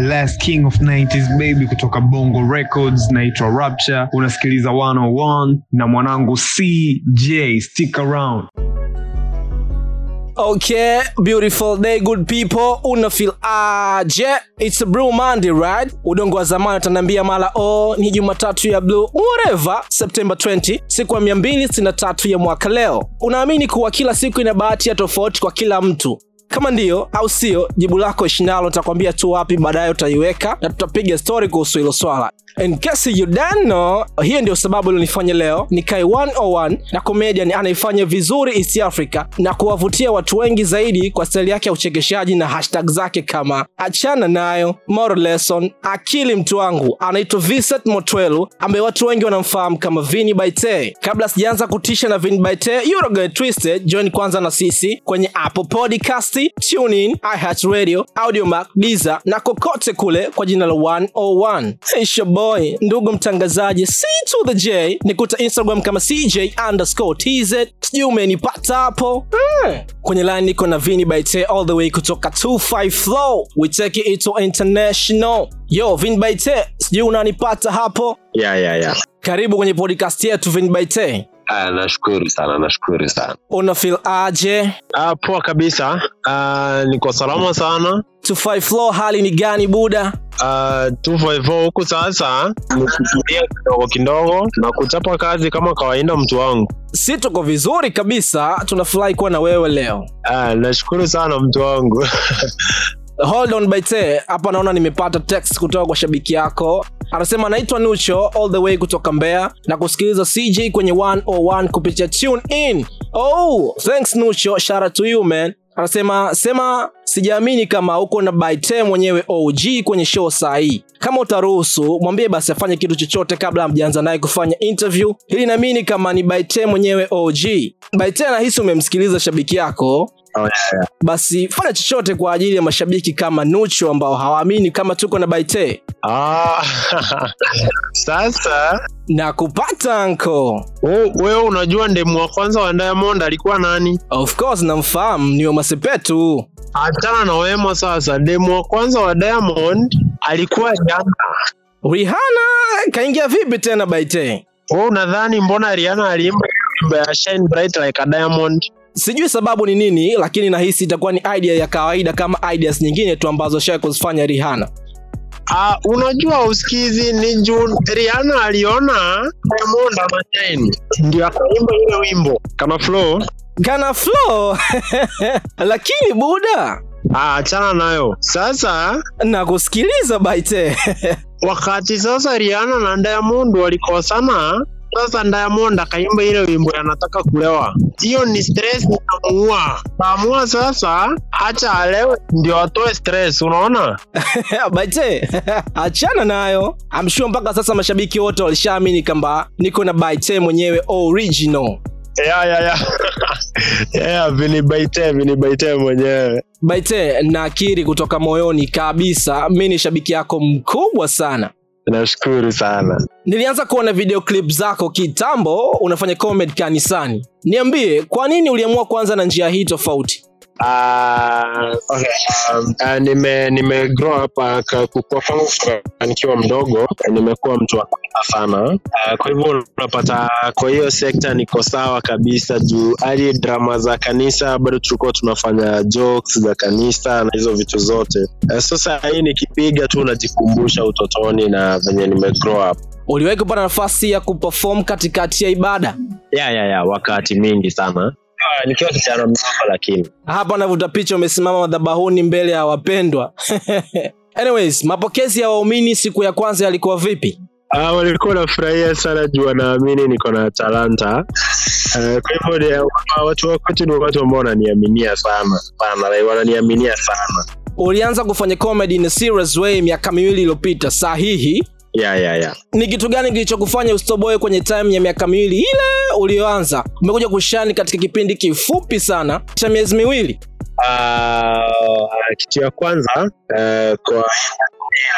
last king of 90s baby kutoka bongo records naitwa rapture unasikiliza 101 na mwanangu cj stick around Okay, beautiful day, good people. Una feel aje? It's a blue Monday, right? Udongo wa zamani utaniambia mara oh, ni Jumatatu ya blue, whatever. September 20, siku ya 263 ya mwaka leo. Unaamini kuwa kila siku ina bahati ya tofauti kwa kila mtu? Kama ndiyo au sio, jibu lako ishinalo nitakwambia tu wapi, baadaye utaiweka na tutapiga story kuhusu hilo swala. In case you hiyo ndio sababu ilionifanya leo nikae 101 na comedian anaifanya vizuri East Africa na kuwavutia watu wengi zaidi kwa staili yake ya uchekeshaji na hashtag zake kama achana nayo, moral lesson, akili mtu wangu. Anaitwa Vincent Motwelu ambaye watu wengi wanamfahamu kama Vini Baite. Kabla sijaanza kutisha na Vini Baite, twisted, join kwanza na sisi kwenye Apple Podcast, TuneIn, iHeartRadio, Audiomack, Deezer na kokote kule kwa jina la 101. It's your boy, ndugu mtangazaji, C to the J, nikuta Instagram kama CJ underscore TZ. Sijui umenipata hapo hmm. Kwenye line niko na Vini Baite all the way kutoka 25 Flow. We take it to international. Yo, Vini Baite, sijui unanipata hapo? yeah, yeah, yeah. Karibu kwenye podcast yetu Vini Baite. Ah, nashukuru sana nashukuru sana. Una feel aje? ah, poa kabisa. Ah, niko salama sana. 25 Flow, hali ni gani buda? Uh, 254 huku sasa. Ni kutulia kidogo kidogo. Na kuchapa kazi kama kawaida mtu wangu. Si tuko vizuri kabisa, tunafurahi kuwa na wewe leo. Uh, nashukuru sana mtu wangu Hold on Baite, hapa naona nimepata text kutoka kwa shabiki yako. Anasema anaitwa Nucho all the way kutoka Mbeya na kusikiliza CJ kwenye 101 kupitia tune in. Oh, thanks Nucho, shara to you man. Anasema sema sijaamini kama uko na Baite mwenyewe OG kwenye show saa hii. Kama utaruhusu, mwambie basi afanye kitu chochote kabla hamjaanza naye kufanya interview, ili naamini kama ni Baite mwenyewe OG. Baite anahisi umemsikiliza shabiki yako oh, yeah. basi fanya chochote kwa ajili ya mashabiki kama Nucho ambao hawaamini kama tuko na Baite. Ah, sasa na kupata nko we- wewe unajua ndemu wa kwanza wa Diamond alikuwa nani? Of course namfahamu, ni Wema Sepetu. achana na wema sasa. Demu wa kwanza wa Diamond alikuwa Rihanna. Rihanna kaingia vipi tena Baite? wewe unadhani mbona Rihanna aliimba ya Shine Bright Like a Diamond Sijui sababu ni nini, lakini nahisi itakuwa ni idea ya kawaida kama ideas nyingine tu ambazo shawai kuzifanya rihana Uh, unajua usikizi ni juu Rihanna aliona Diamond ndio akaimba ile wimbo. Kana flow. Kana flow? Lakini buda, Ah, achana nayo. Sasa. na kusikiliza Baite. Wakati sasa Rihanna na Diamond walikosana, sasa Diamond akaimba ile wimbo anataka kulewa. Hiyo ni stress inamuua. Kaamua sasa acha alewe ndio atoe stress, unaona? Baite achana nayo. I'm sure mpaka sasa mashabiki wote walishaamini kwamba niko na Baite mwenyewe original. ya ya ya yeah, vinibaite vinibaite mwenyewe Baite, nakiri kutoka moyoni kabisa, mi ni shabiki yako mkubwa sana. Nashukuru sana Nilianza kuona video clip zako kitambo, unafanya comedy kanisani. Niambie, kwa nini uliamua kuanza na njia hii tofauti? Uh, okay. um, uh, nime nime grow up uh, kukua kwangu nikiwa mdogo nimekuwa mtu wa sana uh, kwa hivyo unapata kwa hiyo sekta niko sawa kabisa juu hadi drama za kanisa bado tulikuwa tunafanya jokes za kanisa na hizo vitu zote uh, sasa hii nikipiga tu najikumbusha utotoni na venye nime grow up Uliwahi kupata nafasi ya kuperform katikati ya ibada? ya ya ya wakati mingi sana Ah, nikiwa kijana mdogo lakini Hapa navuta picha, umesimama madhabahuni mbele ya wapendwa. Anyways, mapokezi ya waumini siku ya kwanza yalikuwa vipi? Uh, walikuwa nafurahia sana juu wanaamini niko na talanta uh, kwa hivyo wa- watu wakwetu ni watu ambao wananiaminia sana sana like, wananiaminia sana Ulianza kufanya comedy in a serious way miaka miwili iliyopita, sahihi? Ya yeah, yeah. Ni kitu gani kilichokufanya usitoboe kwenye time ya miaka miwili ile uliyoanza? Umekuja kushani katika kipindi kifupi sana cha miezi miwili. uh, kitu ya kwanza uh, kwa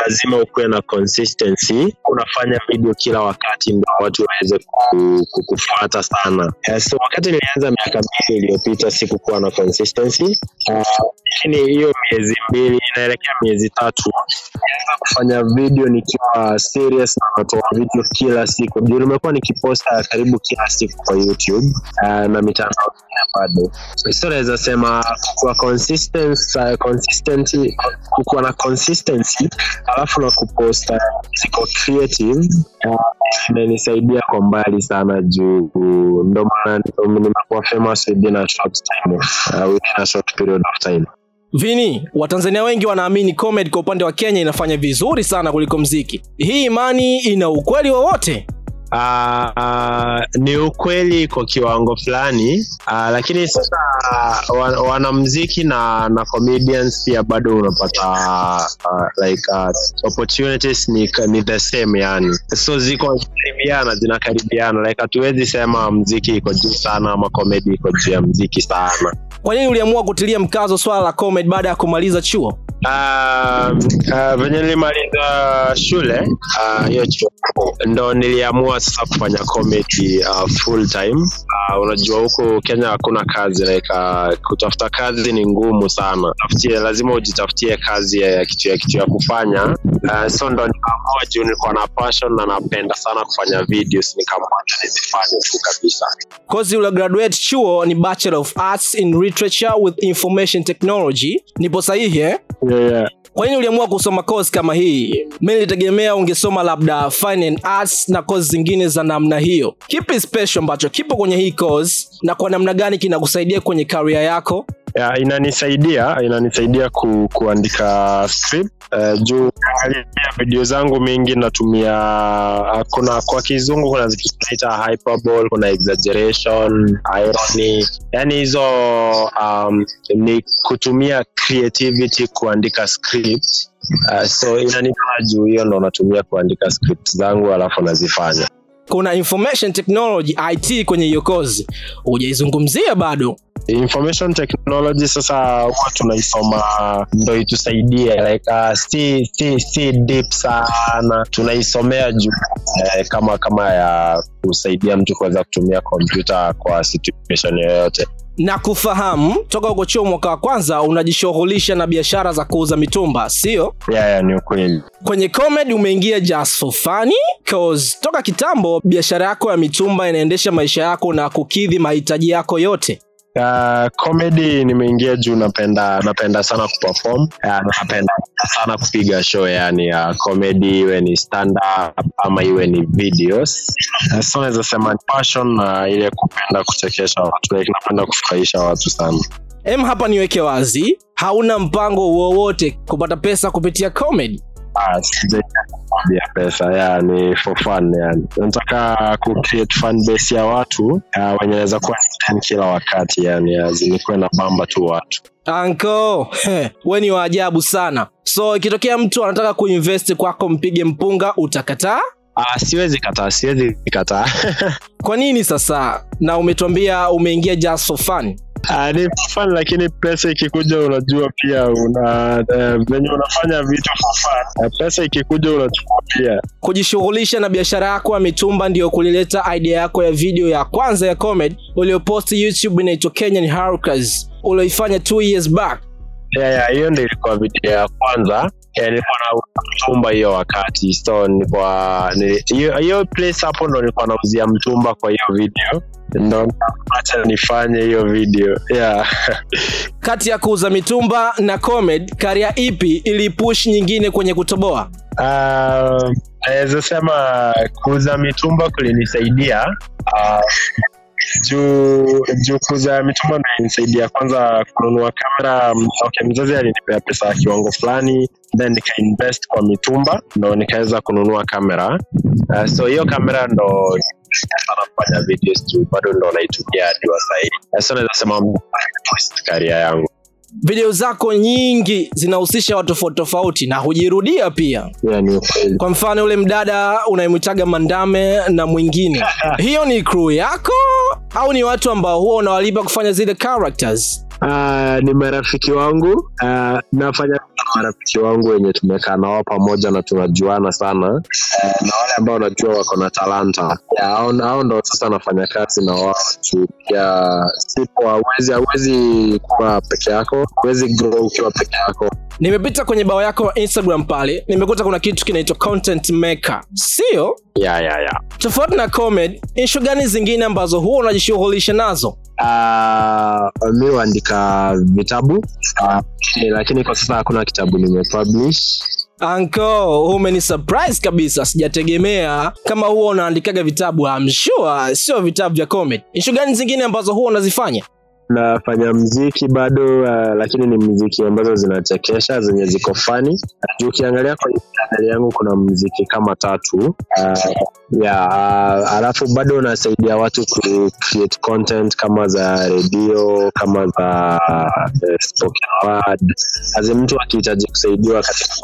lazima ukuwe na consistency. Unafanya video kila wakati ndo watu waweze ku- ku- kufuata sana. Eh, so wakati nilianza miaka mbili iliyopita sikukuwa na consistency. Lakini uh, hiyo miezi mbili inaelekea miezi tatu naweza kufanya video nikiwa serious na natoa video kila siku. Ndio nimekuwa nikiposta karibu kila siku kwa youtube uh, na mitandao bado. So naweza sema kukuwa consistency, uh, consistency kukuwa na consistency alafu na kuposta ziko creative. Imenisaidia kwa mbali sana juu. Ndo maana nimekuwa famous within time uh, of time. Vini watanzania wengi wanaamini comedy kwa upande wa kenya inafanya vizuri sana kuliko mziki. Hii imani ina ukweli wowote Uh, uh, ni ukweli kwa kiwango fulani. Uh, lakini sasa uh, wan- wanamziki na na comedians pia bado unapata uh, like uh, opportunities ni, ni the same yani. So ziko karibiana zinakaribiana. Like hatuwezi sema mziki iko juu sana ama comedy iko juu ya mziki sana kwa nini uliamua kutilia mkazo swala la comedy baada ya kumaliza chuo? Um, uh, venye nilimaliza shule ah, hiyo uh, chuo ndo niliamua sasa kufanya comedy uh, full time. Uh, unajua huku kenya hakuna kazi like, uh, kutafuta kazi ni ngumu sana. Tafutie lazima ujitafutie kazi ya ya kitu ya kitu ya kufanya. Uh, so ndo nikaamua juu nilikuwa na passion na napenda sana kufanya videos nikaamua nizifanye tu kabisa. Kozi ula graduate chuo ni bachelor of arts in literature with information technology nipo sahihi eh? yeah, yeah. kwa nini uliamua kusoma course kama hii mi nilitegemea ungesoma labda fine and arts na course zingine za namna hiyo kipi special ambacho kipo kwenye hii course na kwa namna gani kinakusaidia kwenye career yako ya, inanisaidia inanisaidia ku, kuandika script. Uh, juu video zangu mingi natumia kuna kwa kizungu kuna zikinaita hyperbole kuna exaggeration irony. Yani hizo um, ni kutumia creativity kuandika script. Uh, so inanifaa juu hiyo ndo natumia kuandika script zangu alafu nazifanya. Kuna information technology it kwenye hiyo kozi. Hujaizungumzia bado information technology sasa huwa tunaisoma ndo itusaidie like uh, si, si, si deep sana. Tunaisomea juu eh, kama kama ya kusaidia mtu kuweza kutumia kompyuta kwa situation yoyote. Na kufahamu toka uko chuo mwaka wa kwanza unajishughulisha na biashara za kuuza mitumba sio? Yeah, yeah, ni ukweli. Kwenye comedy umeingia just for funny cause toka kitambo biashara yako ya mitumba inaendesha maisha yako na kukidhi mahitaji yako yote Uh, comedy nimeingia juu napenda napenda sana kuperform. Uh, napenda sana kupiga show yani uh, comedy iwe ni stand up ama iwe ni videos. Uh, so naweza sema passion uh, ile kupenda kuchekesha watu like napenda kufurahisha watu sana. Em hapa niweke wazi hauna mpango wowote kupata pesa kupitia comedy Sijaia pesa ya ni for fun yani. Nataka ku create fan base ya watu uh, wenye naweza kuwa kila wakati yani zinikuwe na bamba tu watu. Anko we ni waajabu sana. So ikitokea mtu anataka kuinvest kwako mpige mpunga utakataa Ah, siwezi kataa siwezi kataa kwa nini sasa? Na umetuambia umeingia just for fun Ah, ni fun lakini pesa ikikuja unajua pia una uh, venye unafanya vitu fun. Uh, pesa ikikuja unachukua pia. Kujishughulisha na biashara yako ya mitumba ndiyo kulileta idea yako ya video ya kwanza ya comedy ulioposti youtube inaitwa kenyan Harkers ulioifanya 2 years back. Yeah, yeah, hiyo ndio ilikuwa video ya kwanza yeah, nilikuwa na mtumba hiyo wakati. So nilikuwa hiyo hiyo place hapo ndo nilikuwa nauzia mtumba kwa hiyo video. Ndo acha nifanye hiyo video. Yeah. kati ya kuuza mitumba na comed karia ipi ilipush nyingine kwenye kutoboa? Uh, naweza sema kuuza mitumba kulinisaidia. Uh, juu juu kuuza mitumba ndo ilinisaidia. Kwanza kununua kamera okay, mzazi alinipea pesa ya kiwango fulani then nikainvest kwa mitumba ndo nikaweza kununua kamera. Uh, so hiyo kamera ndo sana kufanya videos juu bado ndo naitumia hadi wa sahii so naweza sema career yangu video zako nyingi zinahusisha watu tofauti tofauti na hujirudia pia. Yeah, kwa mfano yule mdada unayemwitaga mandame na mwingine. Hiyo ni crew yako? Au ni watu ambao huwa unawalipa kufanya zile characters? Uh, ni marafiki wangu. Uh, nafanya marafiki wangu wenye tumekaa nao pamoja na tunajuana sana. Eh, na wale ambao najua wako na talanta. Hao ndo sasa nafanya kazi na wao tu pia sipo awezi awezi kuwa peke yako. Awezi grow ukiwa peke yako. Nimepita kwenye bao yako wa instagram pale nimekuta kuna kitu kinaitwa content maker. Sio? Ya ya ya. Tofauti na comedy ishu gani zingine ambazo huwa unajishughulisha nazo Uh, mi huandika vitabu. Uh, lakini kwa sasa hakuna kitabu nimepublish. Anko umeni surprise kabisa. Sijategemea kama huwa unaandikaga vitabu. Amshua sure sio vitabu vya comedy. Ishu gani zingine ambazo huwa unazifanya nafanya mziki bado uh, lakini ni mziki ambazo zinachekesha zenye ziko fani ukiangalia kwenye chaneli yangu kuna mziki kama tatu. Uh, ya uh, alafu bado unasaidia watu ku create content kama za redio kama za uh, word. Azi mtu akihitaji kusaidiwa katika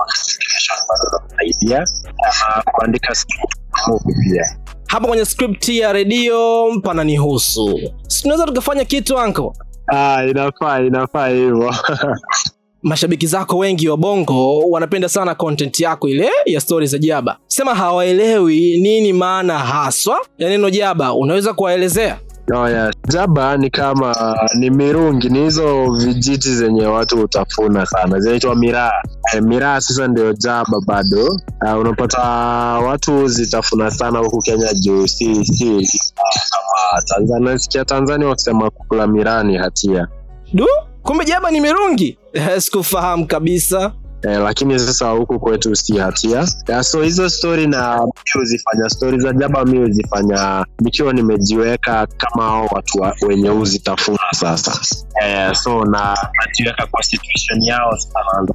bado unasaidia. Uh, kuandika pia hapa kwenye script ya redio pananihusu, si tunaweza tukafanya kitu anko ah, inafaa inafaa hivyo. Mashabiki zako wengi wa bongo wanapenda sana content yako ile ya stori za jaba sema hawaelewi nini maana haswa ya neno jaba unaweza kuwaelezea Oh, yeah. Jaba ni kama ni mirungi, ni hizo vijiti zenye watu hutafuna sana, zinaitwa miraa. E, miraa sasa ndio jaba bado. Uh, unapata watu zitafuna sana huku Kenya juu si si kama Tanzania. Sikia Tanzania wakisema kukula miraa ni hatia. du kumbe jaba ni mirungi sikufahamu kabisa Eh, lakini sasa huku kwetu si hatia. Ya, so hizo stori na mi huzifanya. Stori za jaba mi huzifanya nikiwa nimejiweka kama ao watu wa, wenye huzitafuna sasa. Eh, so na najiweka kwa situation yao sasa naanza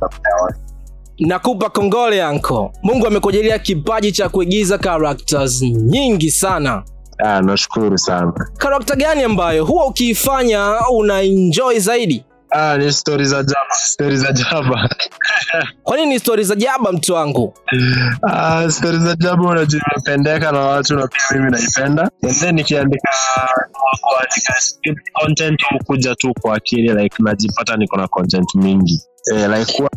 nakupa kongole anko mungu amekujalia kipaji cha kuigiza characters nyingi sana. Ah, nashukuru sana. Karakta gani ambayo huwa ukiifanya una zaidi ah, ni stori za jaba stori za jaba. Kwa nini stori za jaba mtu wangu? Ah, stori za jaba unajua imependeka na watu na pia mimi naipenda. And then nikiandika kuandika content hukuja tu kwa akili like najipata niko na content mingi. Eh, like kuwa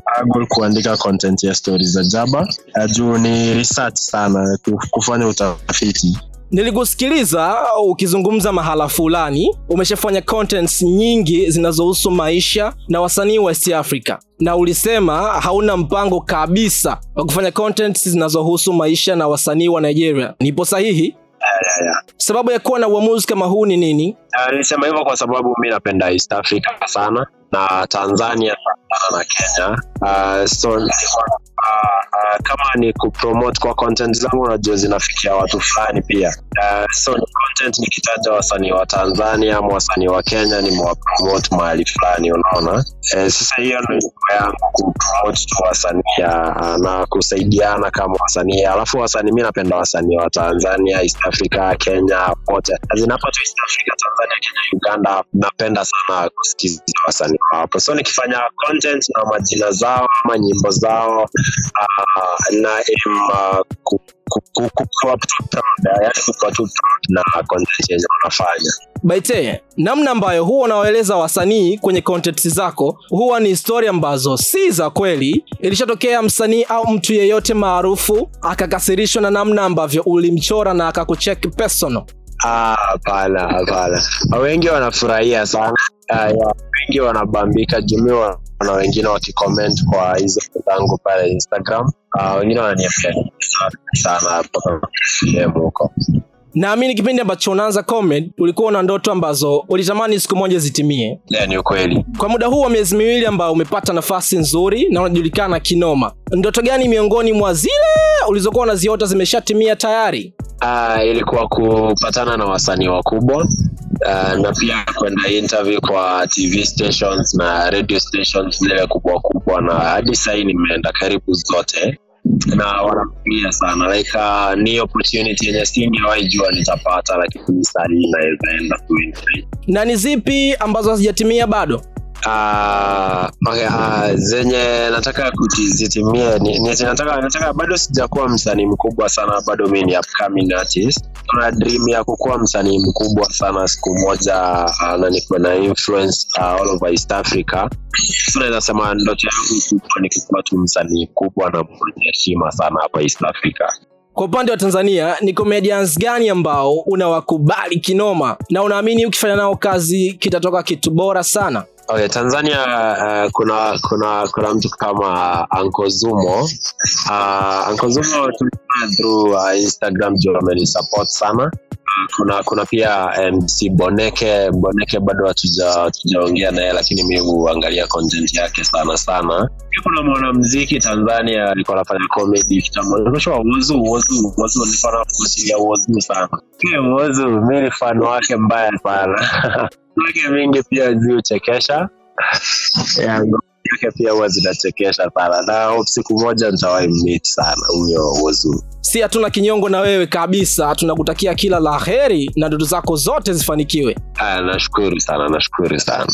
kuandika content ya stori za jaba. Ah, juu ni research sana kufanya utafiti nilikusikiliza ukizungumza mahala fulani umeshafanya contents nyingi zinazohusu maisha na wasanii wa East Africa na ulisema hauna mpango kabisa wa kufanya contents zinazohusu maisha na wasanii wa Nigeria. Nipo sahihi? Sababu ya kuwa na uamuzi kama huu ni nini? Uh, nilisema hivyo kwa sababu mi napenda East Africa sana na Tanzania sana na Kenya. Uh, so nilikuwa uh, kama ni kupromote kwa content zangu unajua zinafikia watu fulani pia. Uh, so ni content nikitaja wasanii wa Tanzania ama wasanii wa Kenya nimewapromote mahali fulani, unaona. Uh, sasa hiyo ndo ilikuwa yangu kupromote tu wasanii uh, na kusaidiana kama wasanii, alafu wasanii mi napenda wasanii wa Tanzania, East Africa, Kenya wote zinapata East Africa, Tanzania, Kenya, Uganda. Napenda sana kusikiza wasanii wapo, so nikifanya content na majina zao ama nyimbo zao uh, na aim uh, ku, ku, ku, ku, kuwa tu proud, yani wanafanya. Baite, namna ambayo huwa unawaeleza wasanii kwenye content zako huwa ni stori ambazo si za kweli. Ilishatokea msanii au mtu yeyote maarufu akakasirishwa na namna ambavyo ulimchora na akakucheki personal? Hapana hapana, wengi wanafurahia sana Ah, wengi wanabambika jumi wana wengine wakicomment kwa hizo zangu pale Instagram. uh, wengine wananiambia sana mpaka sehemu huko. Naamini kipindi ambacho unaanza comedy ulikuwa una ndoto ambazo ulitamani siku moja zitimie. Yeah, ni ukweli. Kwa muda huu wa miezi miwili ambao umepata nafasi nzuri na unajulikana kinoma, ndoto gani miongoni mwa zile ulizokuwa unaziota zimeshatimia tayari? Uh, ilikuwa kupatana na wasanii wakubwa uh, na pia kwenda interview kwa TV stations na radio stations zile kubwa kubwa, na hadi sahii nimeenda karibu zote na wanatumia sana like uh, ni opportunity yenye singewahi nitapata, lakini sahii naezaenda. Na ni zipi ambazo hazijatimia bado? Okay, uh, zenye nataka kuzitimia nataka, bado sijakuwa msanii mkubwa sana bado mi ni upcoming artist. Kuna dream ya kukuwa msanii mkubwa sana siku moja uh, na na influence uh, all over East Africa. So ndoto yangu kubwa ni tu msanii mkubwa na heshima sana hapa East Africa. Kwa upande wa tanzania ni comedians gani ambao unawakubali kinoma na unaamini ukifanya nao kazi kitatoka kitu bora sana Okay, Tanzania uh, kuna kuna kuna mtu kama Uncle Zumo. Uh, Uncle Zumo tulifanya through uh, Instagram juu amenisupport sana. Kuna kuna pia MC Boneke Boneke bado hatuja hatujaongea naye lakini mi huangalia content yake sana sana. Kuna mwanamziki Tanzania alikuwa anafanya comedy kitambo. Wozu sana. Wozu mi ni fan wake mbaya sana. wake mingi pia ziuchekesha yake pia huwa zinachekesha sana. Na siku moja nitawahi meet sana huyo wozu si hatuna kinyongo na wewe kabisa. Tunakutakia kila la heri na ndoto zako zote zifanikiwe. Aya, nashukuru sana nashukuru sana.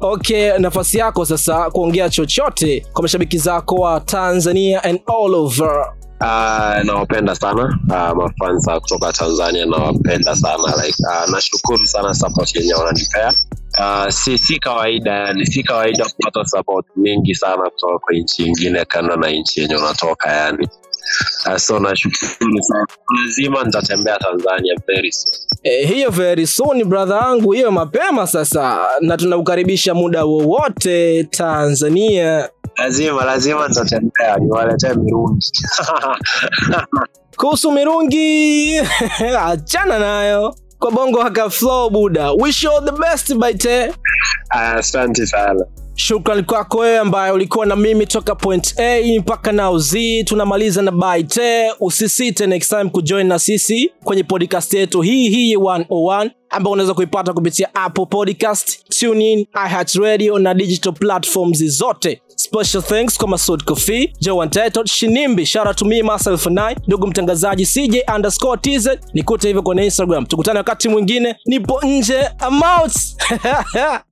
Okay nafasi yako sasa kuongea chochote kwa mashabiki zako wa tanzania and all over. Uh, nawapenda sana. Uh, mafansa kutoka tanzania nawapenda sana. Like uh, nashukuru sana support yenye wananipea uh, si si kawaida si kawaida kupata support mingi sana kutoka kwa nchi ingine kando na nchi yenye unatoka yani. Uh, so nashukuru sana. Lazima nitatembea tanzania very soon. E, hiyo very soon brother yangu hiyo mapema sasa. Na tunakukaribisha muda wowote tanzania. Lazima lazima nitatembea niwaletee mirungi. Kuhusu mirungi achana nayo kwa bongo haka flow buda. Wish you all the best baite asante sana shukrani kwako wewe ambaye ulikuwa na mimi toka point a mpaka nao z. Tunamaliza na baite usisite next time kujoin na sisi kwenye podcast yetu hii hii 101 ambao unaweza kuipata kupitia apple podcast tunein iheartradio na digital platforms zote. Special thanks kwa masud kofi Untitled, shinimbi shara to me myself ndugu mtangazaji cj underscore tz nikute hivyo kwenye instagram. Tukutane wakati mwingine. Nipo nje I'm